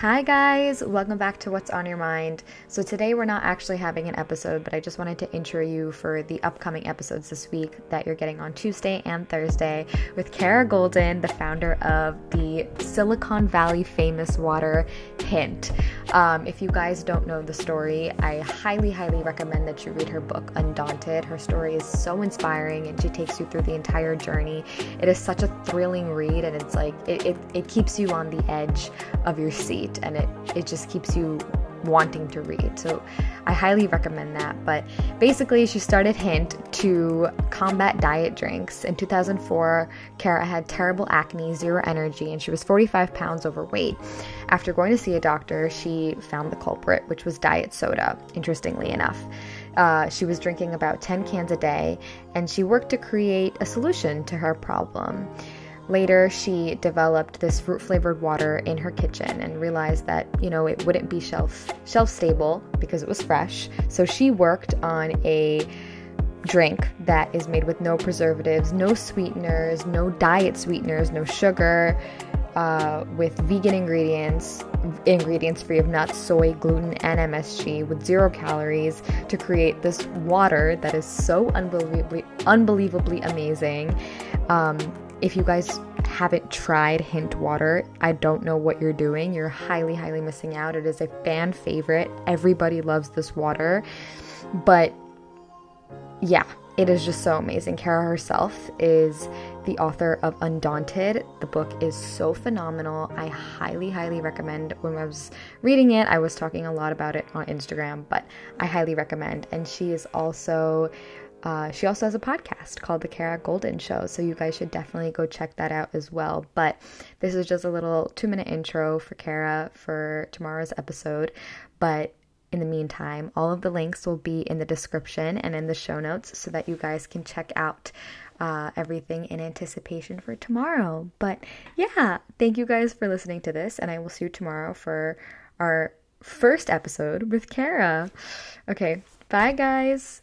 Hi, guys, welcome back to What's on Your Mind. So, today we're not actually having an episode, but I just wanted to intro you for the upcoming episodes this week that you're getting on Tuesday and Thursday with Kara Goldin, the founder of the Silicon Valley famous water Hint. Um, if you guys don't know the story, I highly, highly recommend that you read her book, Undaunted. Her story is so inspiring and she takes you through the entire journey. It is such a thrilling read, and it's like it, it, it keeps you on the edge of your seat and it, it just keeps you wanting to read. So I highly recommend that. But basically, she started Hint to combat diet drinks. In 2004, Kara had terrible acne, zero energy, and she was 45 pounds overweight. After going to see a doctor, she found the culprit, which was diet soda, interestingly enough. Uh, she was drinking about 10 cans a day, and she worked to create a solution to her problem. Later, she developed this fruit flavored water in her kitchen and realized that, you know, it wouldn't be shelf shelf stable because it was fresh. So she worked on a drink that is made with no preservatives, no sweeteners, no diet sweeteners, no sugar, uh, with vegan ingredients, ingredients free of nuts, soy, gluten, and MSG, with zero calories to create this water that is so unbelievably, unbelievably amazing. Um, if you guys haven't tried Hint Water, I don't know what you're doing. You're highly, highly missing out. It is a fan favorite. Everybody loves this water. But yeah, it is just so amazing. Kara herself is the author of Undaunted. The book is so phenomenal. I highly, highly recommend. When I was reading it, I was talking a lot about it on Instagram, but I highly recommend. And she is also uh, she also has a podcast called The Kara Goldin Show, so you guys should definitely go check that out as well. But this is just a little two minute intro for Kara for tomorrow's episode. But in the meantime, all of the links will be in the description and in the show notes so that you guys can check out uh, everything in anticipation for tomorrow. But yeah, thank you guys for listening to this, and I will see you tomorrow for our first episode with Kara. Okay, bye guys.